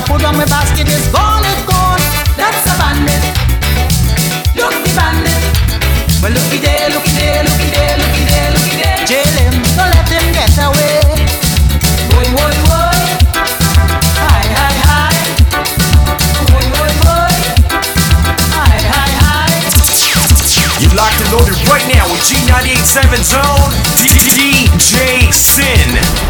I put on my basket is gone, it's gone. That's a bandit. Look the bandit. Well, looky there, looky there, looky there, looky there, looky there. Jail him, don't let him get away. Boy, boy, boy. Hi, hi, hi. Boy, boy, boy. Hi, hi, hi. You're locked and loaded right now with G987 Zone, DJ Sin.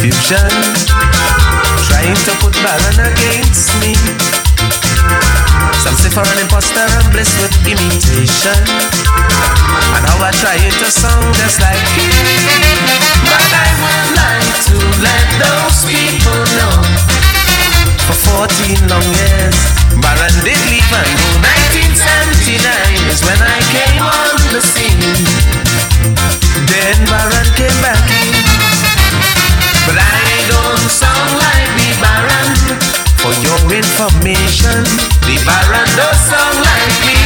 confusion, trying to put Baron against me. Some say for an imposter, I'm blessed with imitation. And how I try to sound just like him. But I would like to let those people know. For 14 long years, Baron did leave and go. 1979 is when I came on the scene. Then Baron came back in. But I don't sound like the Baron. For your information, the Baron does sound like me.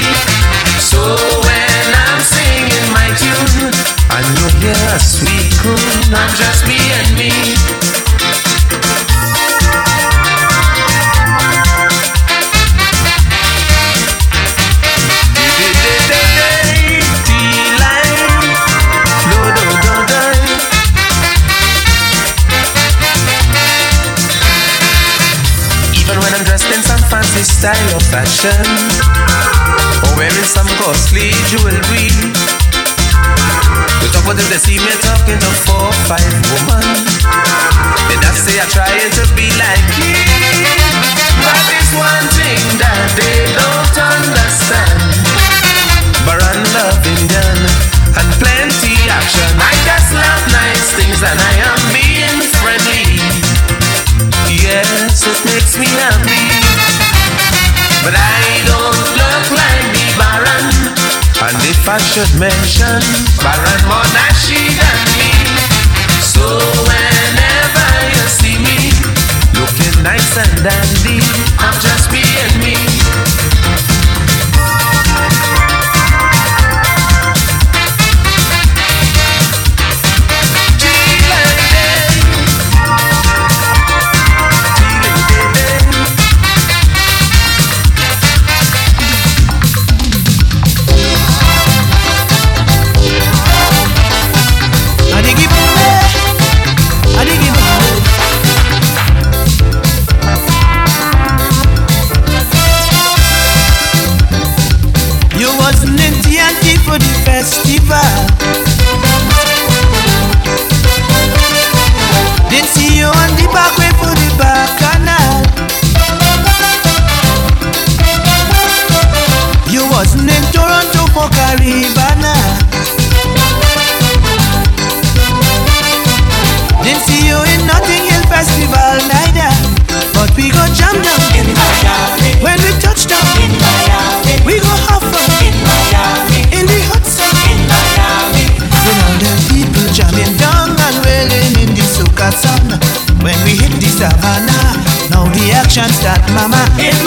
So when I'm singing my tune, and you hear a sweet I'm just me and me. Style of fashion, or wearing some costly jewelry. We talk about if they see me talking to four, five women. They just say I'm trying to be like you. But it's one thing that they don't understand. Baron love Indian and plenty action. I just love nice things and I am being friendly. Yes, it makes me happy. But I don't look like the Baron. And if I should mention Baron more she than me. So whenever you see me looking nice and dandy, I'm just being me. For the festival. Didn't see you on the back way for the back canal. You wasn't in Toronto for Caribana. Didn't see you in Notting Hill Festival neither. But we go jam down in Miami. Start, mama. In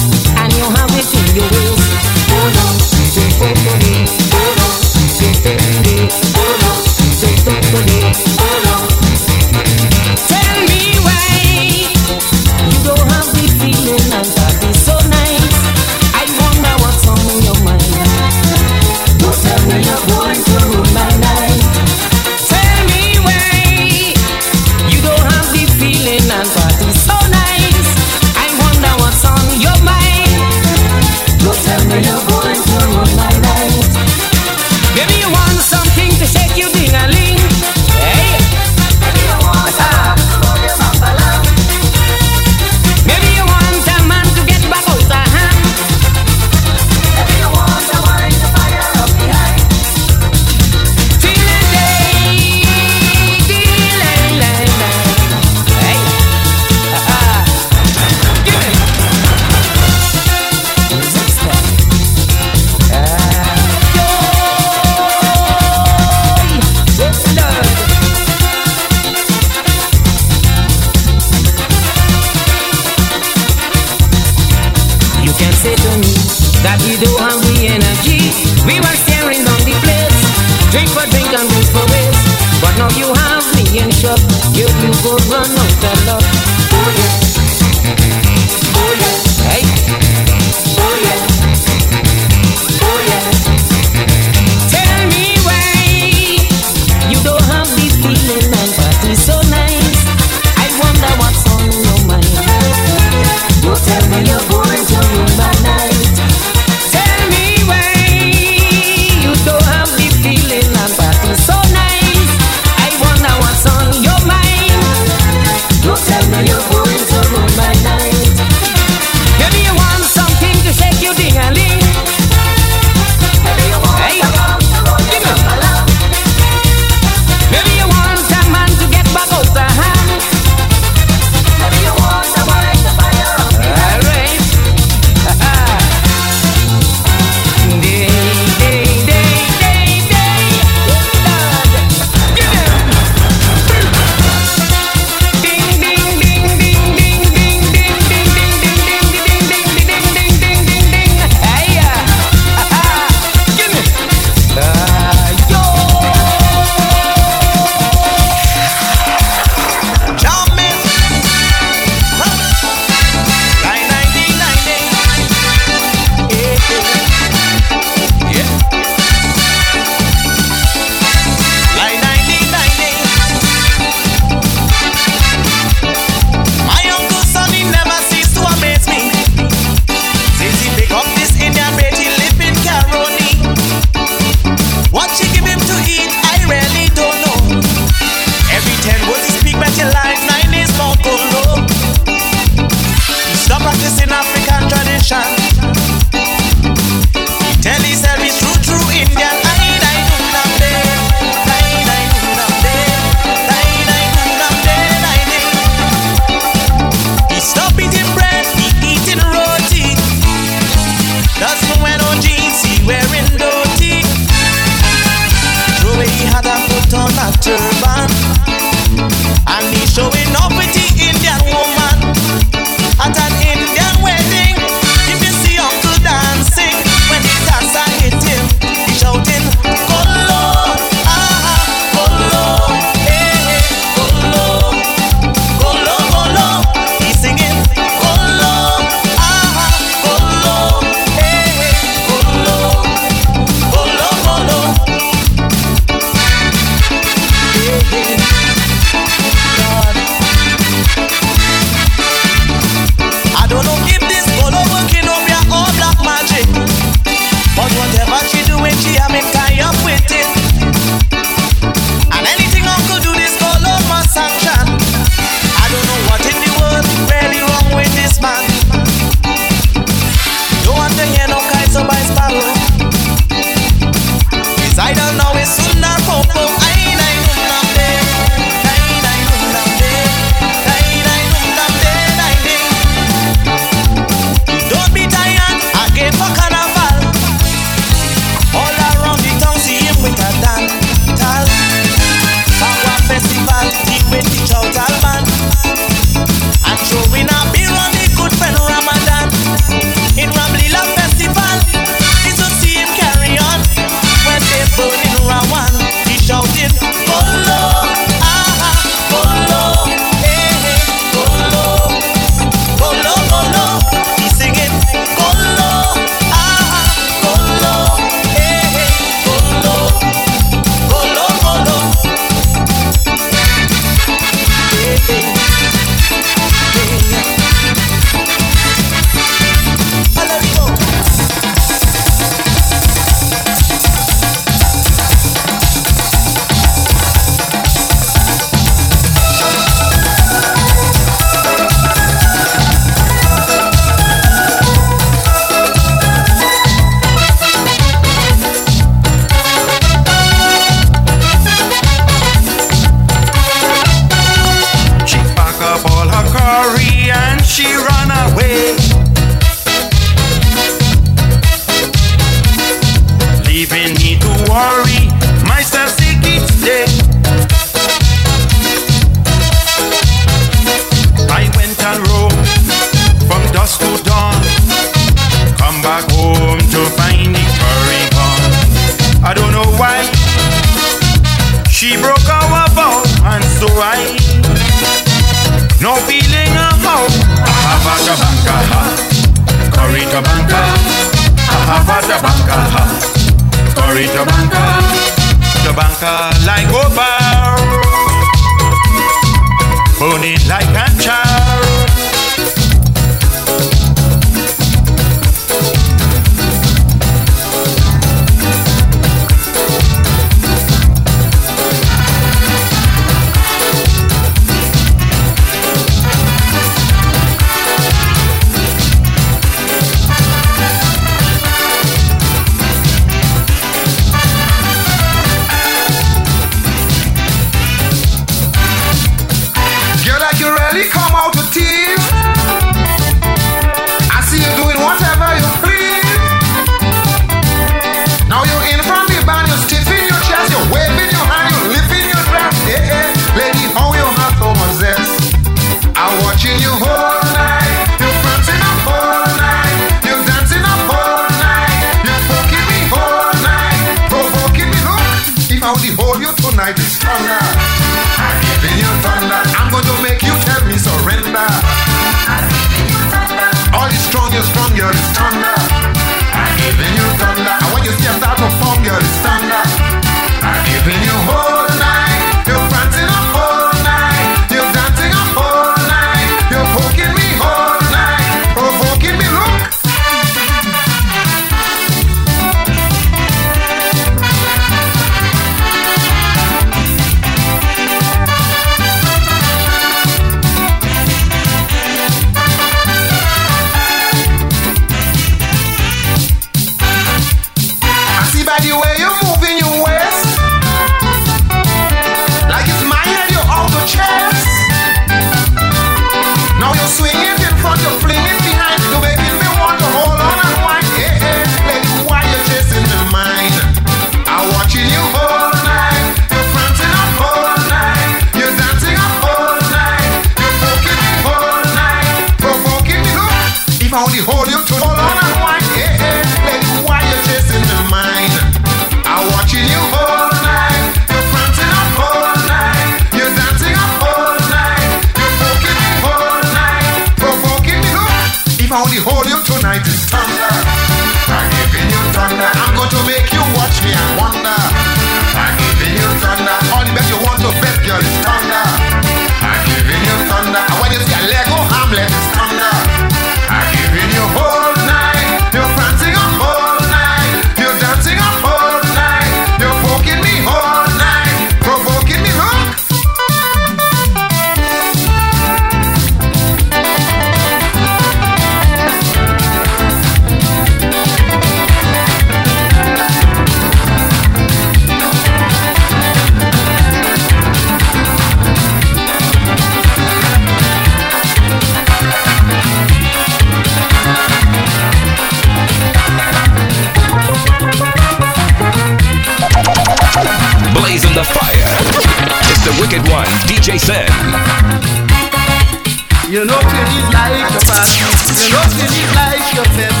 You know you is like your past. You know you is like your best.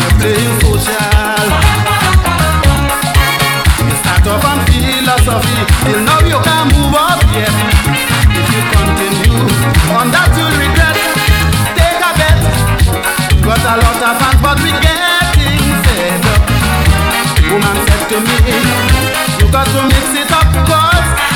You're playing social. You start off on philosophy. You know you can't move up yet. If you continue on that you'll regret. Take a bet. Got a lot of fans, but we getting fed up. Woman said to me, you got to mix it up, cause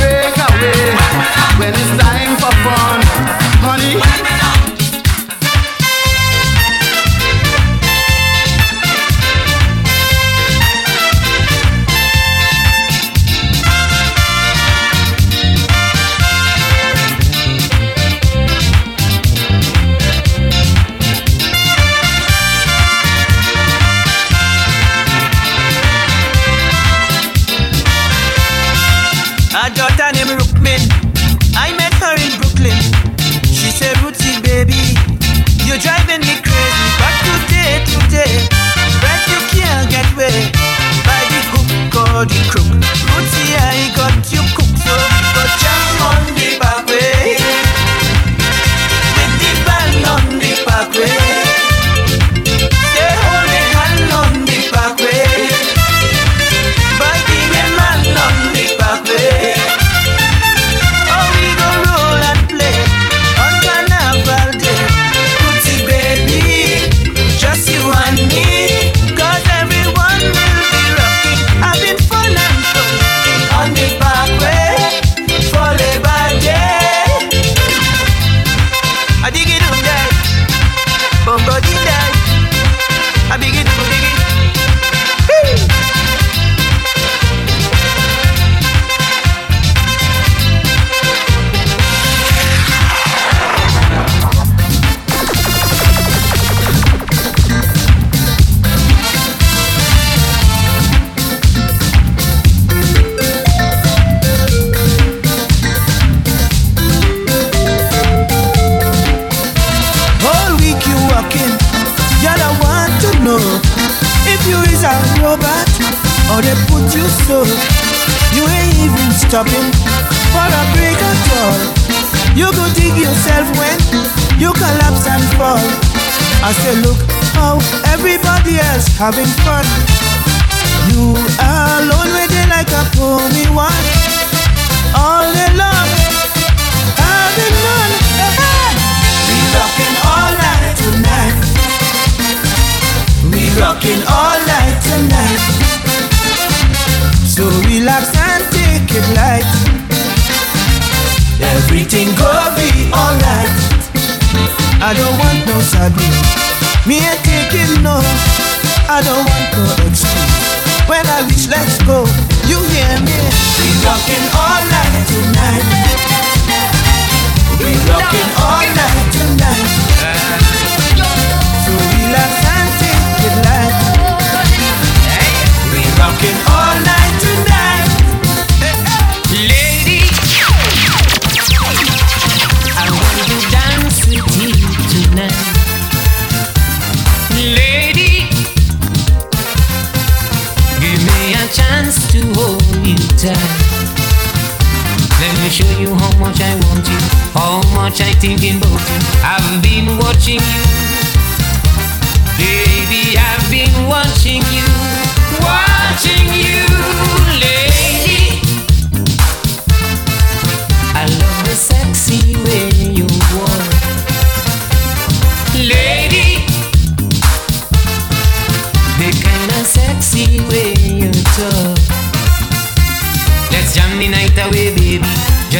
I say, look how everybody else having fun. You alone it like a pony one. All day long, having none. We rockin' all night tonight. We rockin' all night tonight. So relax and take it light. Everything gonna be alright. I don't want no sadness. Me ain't taking no. I don't want no excuse. When I reach, let's go. You hear me? We rocking all night tonight. We rocking all night tonight. So relax and take it light. We rockin' all night tight. Let me show you how much I want you, how much I think about you. I've been watching you, baby. I've been watching you, watching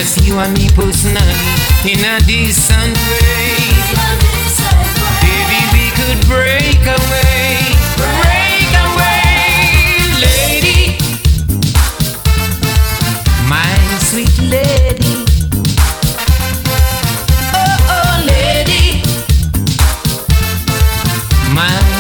Just you and me personally, in a decent way. Baby, we could break away, break away, lady. My sweet lady. Oh, oh, lady. My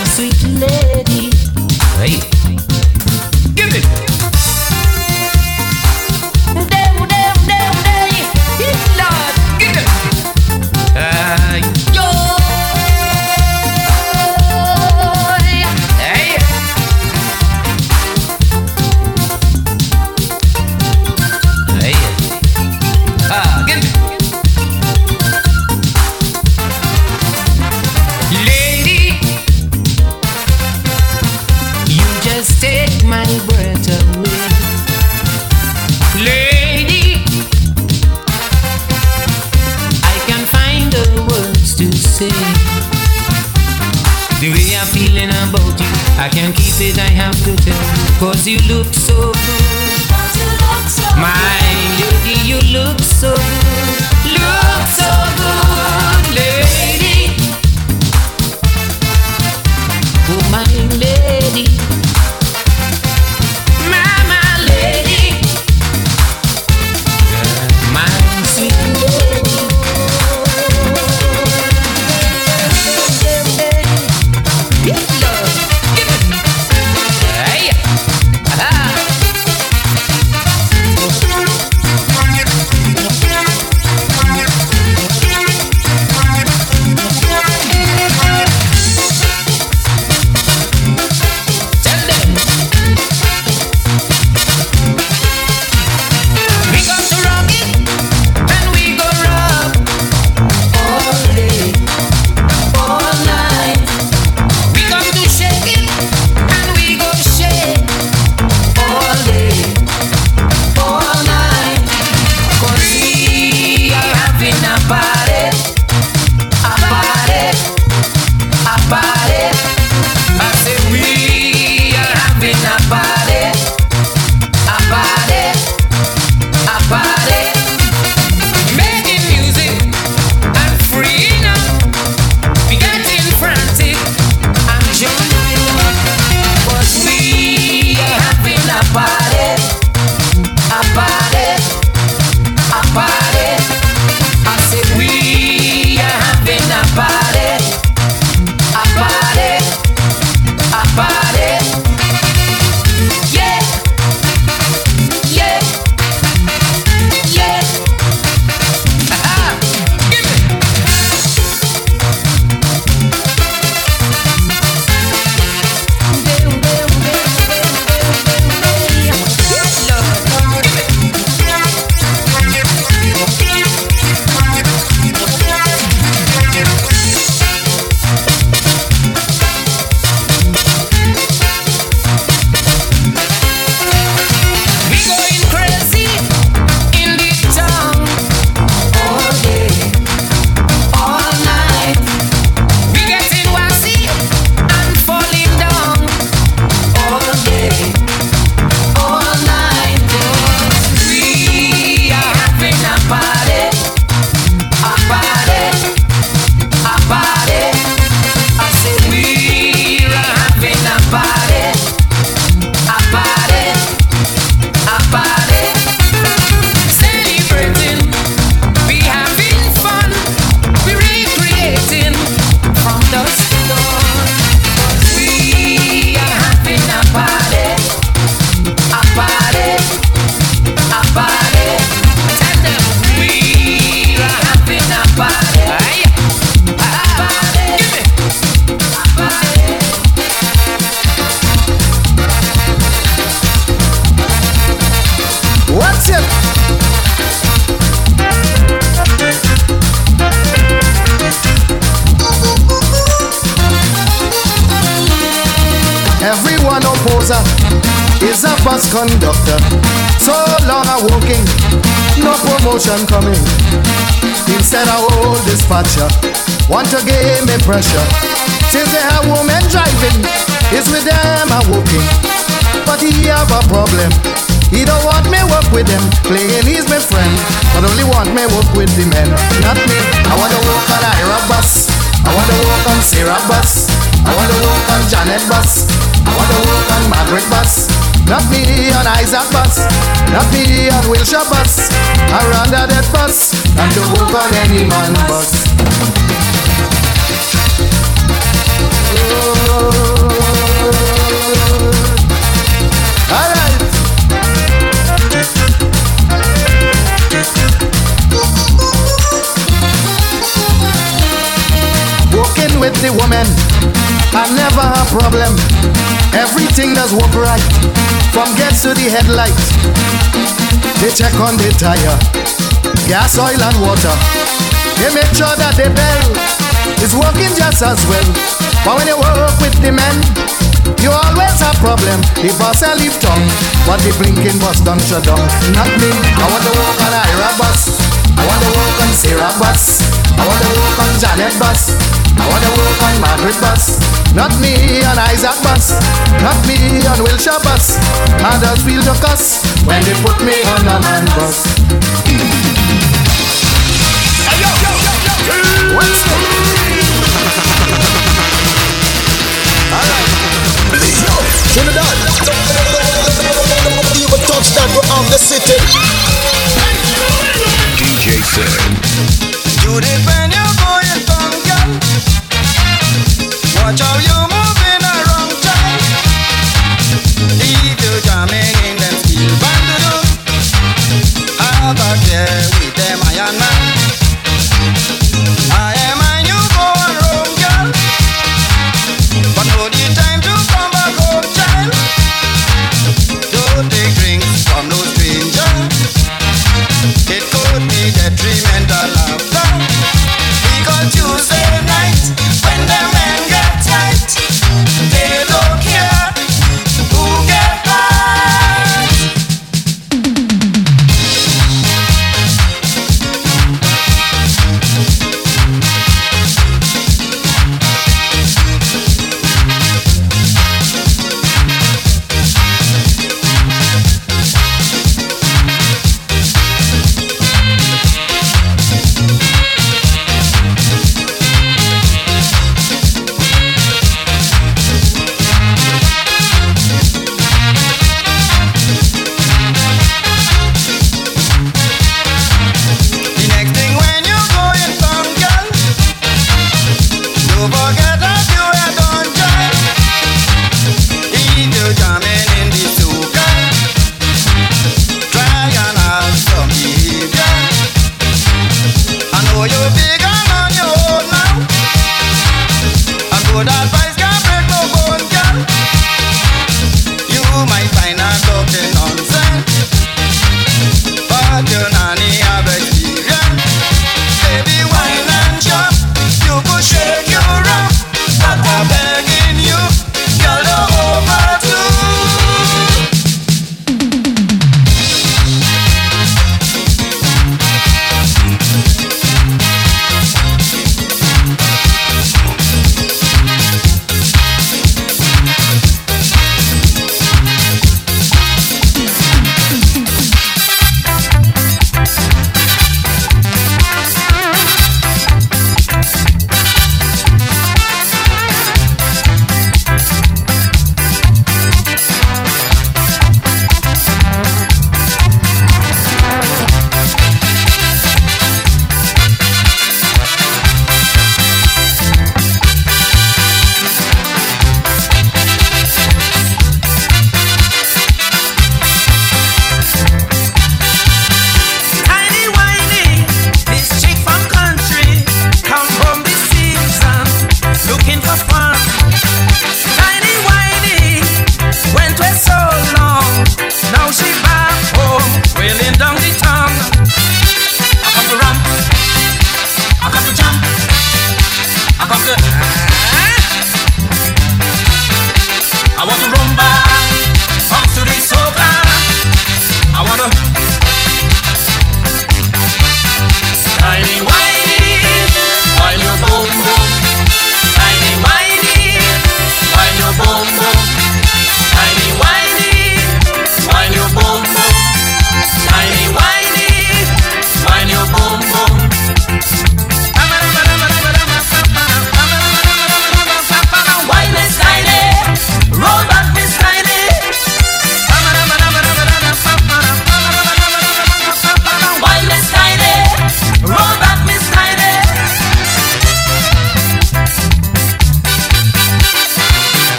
with the men, not me. I wanna work on Ira bus. I wanna work on Sarah bus. I wanna work on Janet bus. I wanna work on Margaret bus. Not me on Isaac bus. Not me on Wilshire bus. I rather that bus than to work on any man bus. Never have problem. Everything does work right, from gets to the headlight. They check on the tire, gas, oil, and water. They make sure that the bell is working just as well. But when you work with the men, you always have problem. The boss a leave tongue, but the blinking bus don't shut down. Not me. I want to work on Ira bus. I want to work on Sarah bus. I want to work on Janet bus. I want to work on Margaret bus. Not me on Isaac bus. Not me on Wilshire bus. Others feel the cuss when they put me on a man bus. What's Trinidad. You will touch that on the city. DJ Sin. You depend Watch how don't forget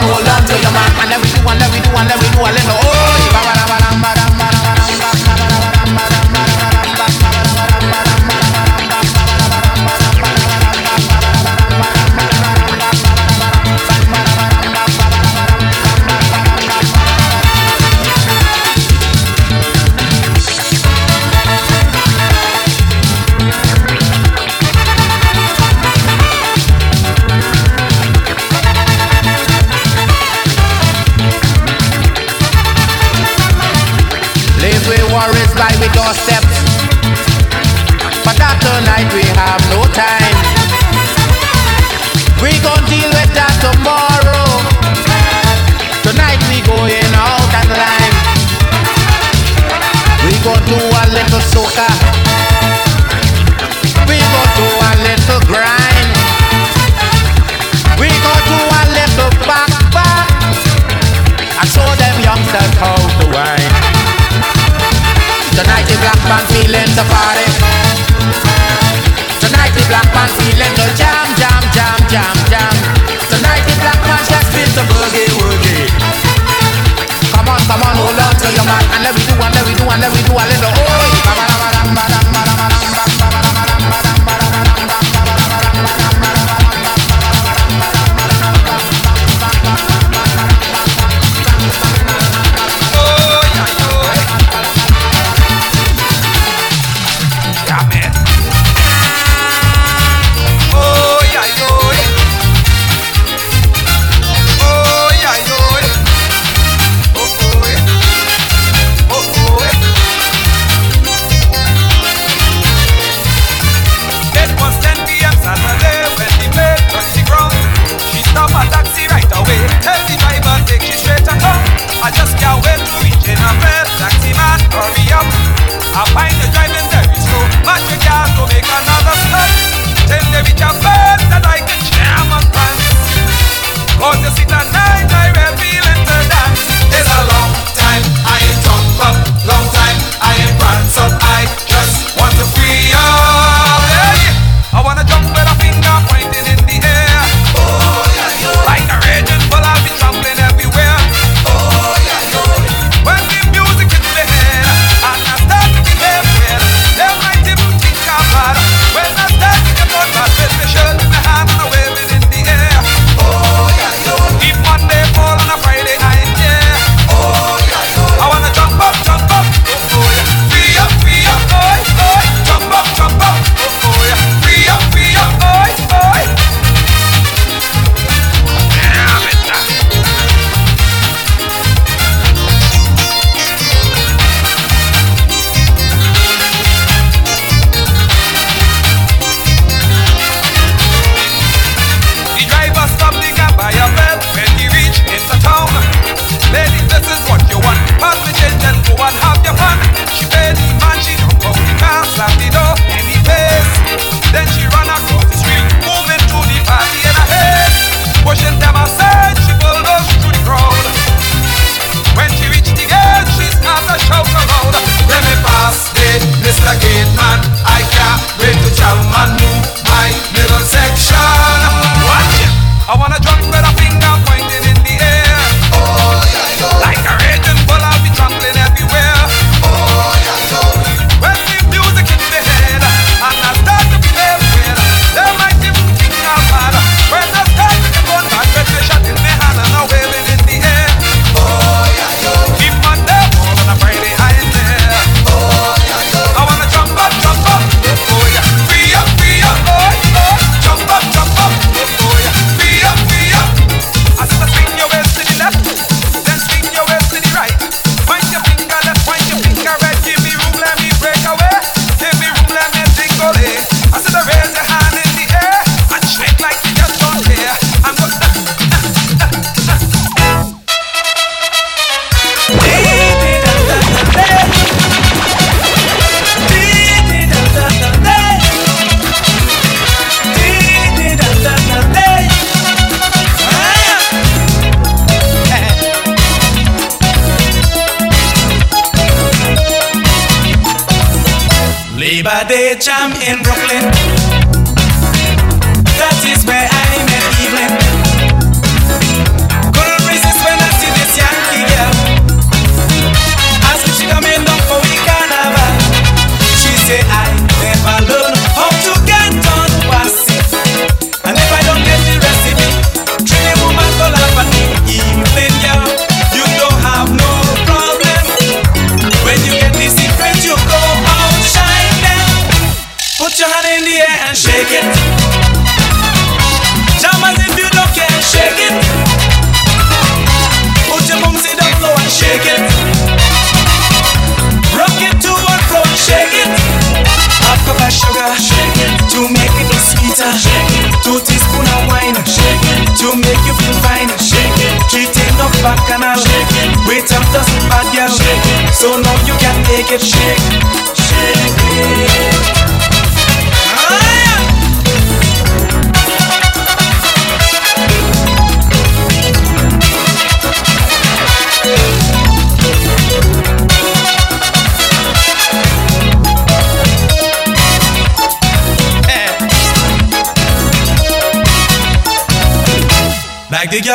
man, hold on to your man. And every do and every do and every do, I let her. Oh.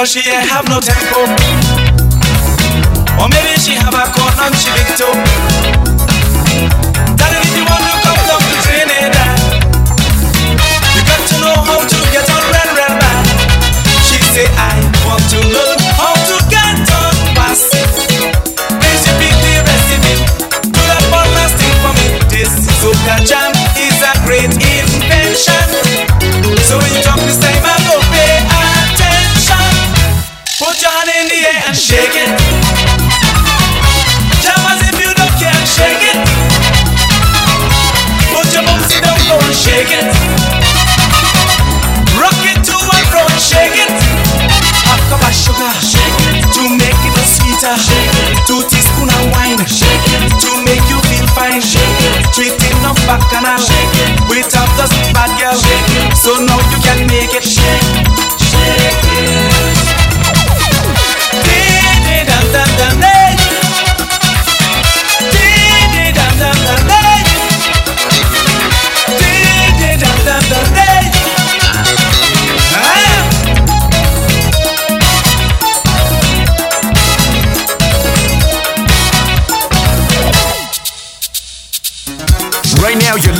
girl, she ain't have no tempo. Or maybe she have a corner and she big toe. back canal. Shake it. We top the spot.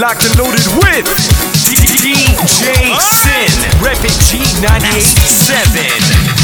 locked and loaded with DJ Sin, repping G98.7.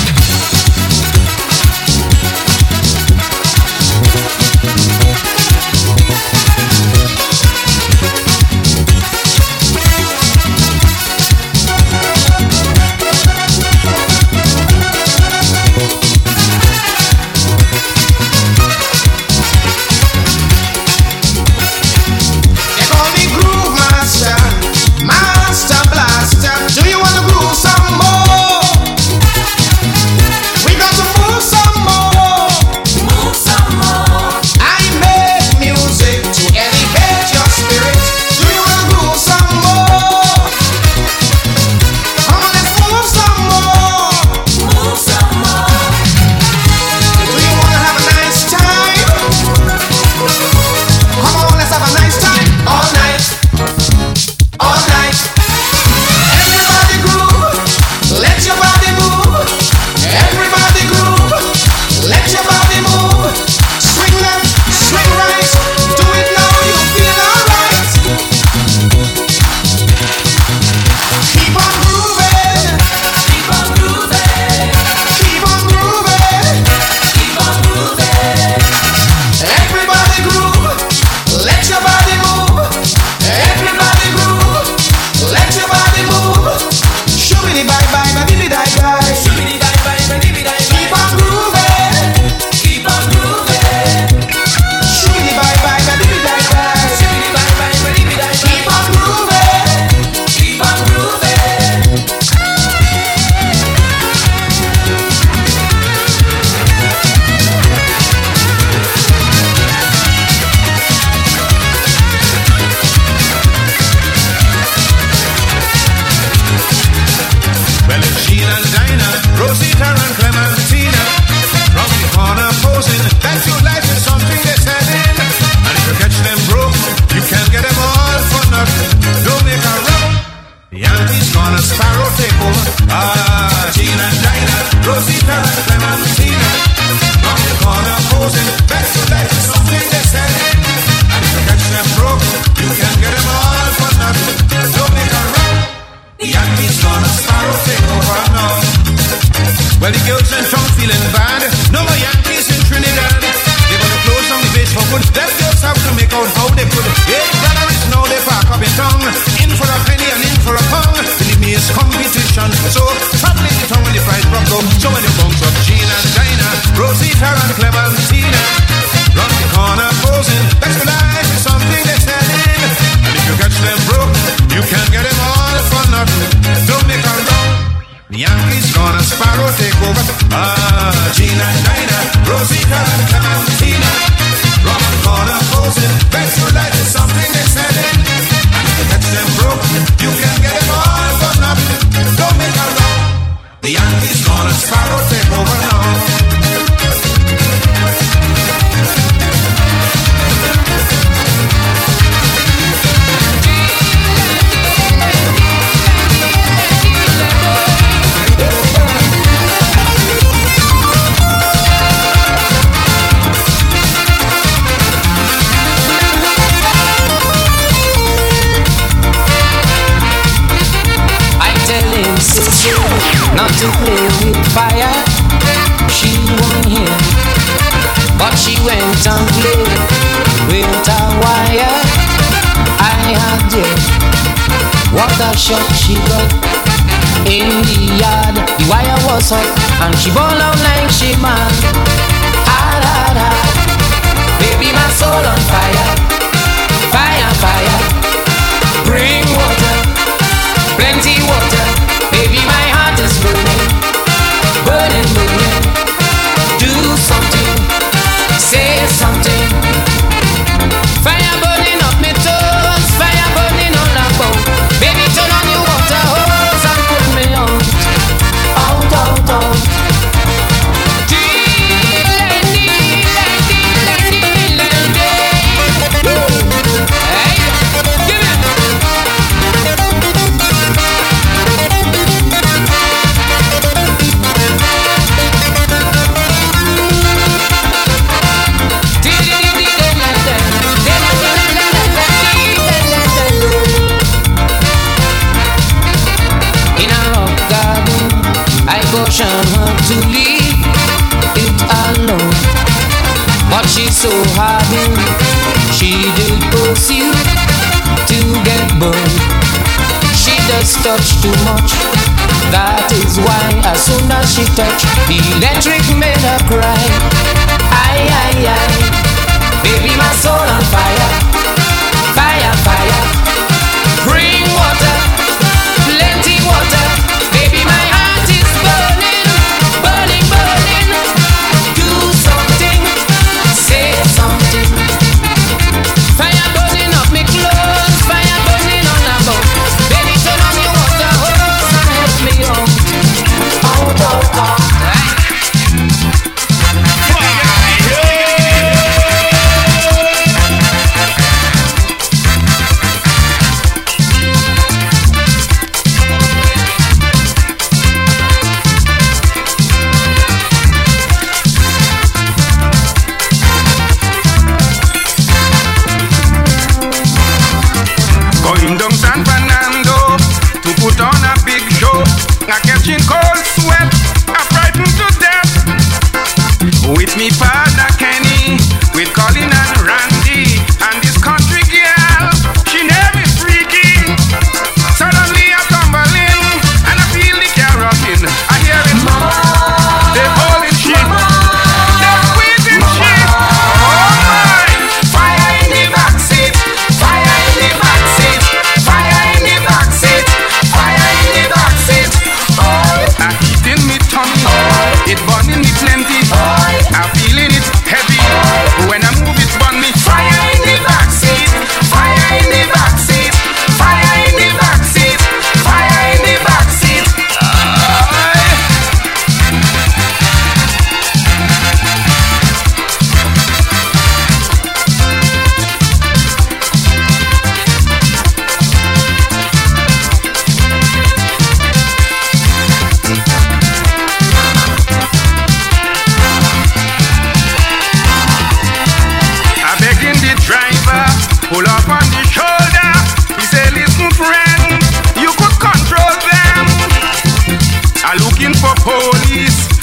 so And she ball out like she man Ah hard, hard Baby, my soul on fire. she touched, the electric made her cry. ay ay ay, Baby, my soul on fire. Fire, fire. Bring what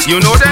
You know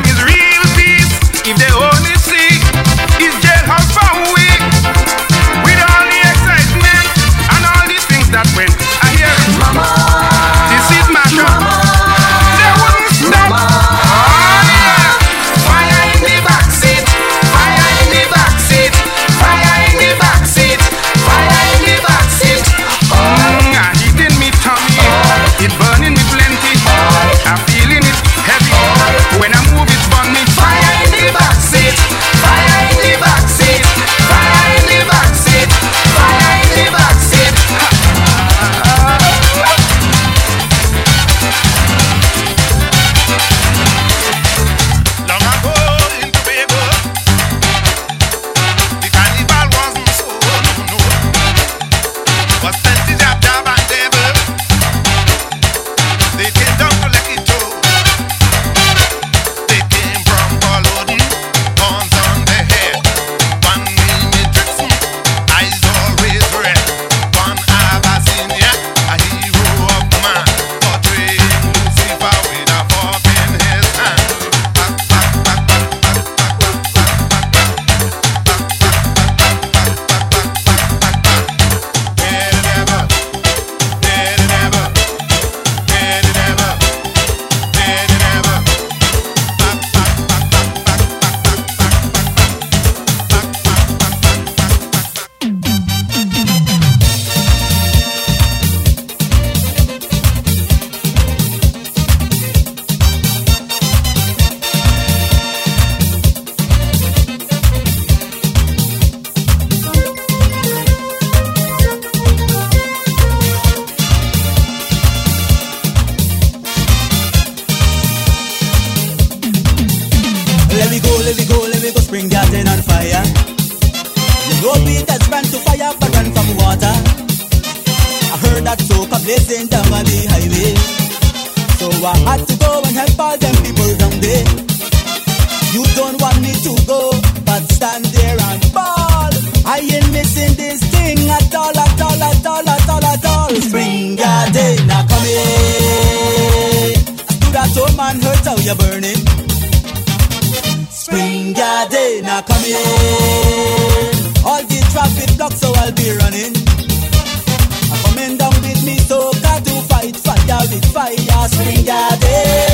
I had to go and help all them people down there. You don't want me to go, but stand there and fall. I ain't missing this thing at all, at all, at all, at all, at all. Spring garden, now come in. Do that old man hurt how you're burning. Spring garden, now come in. All the traffic blocked, so I'll be running. brincadeira.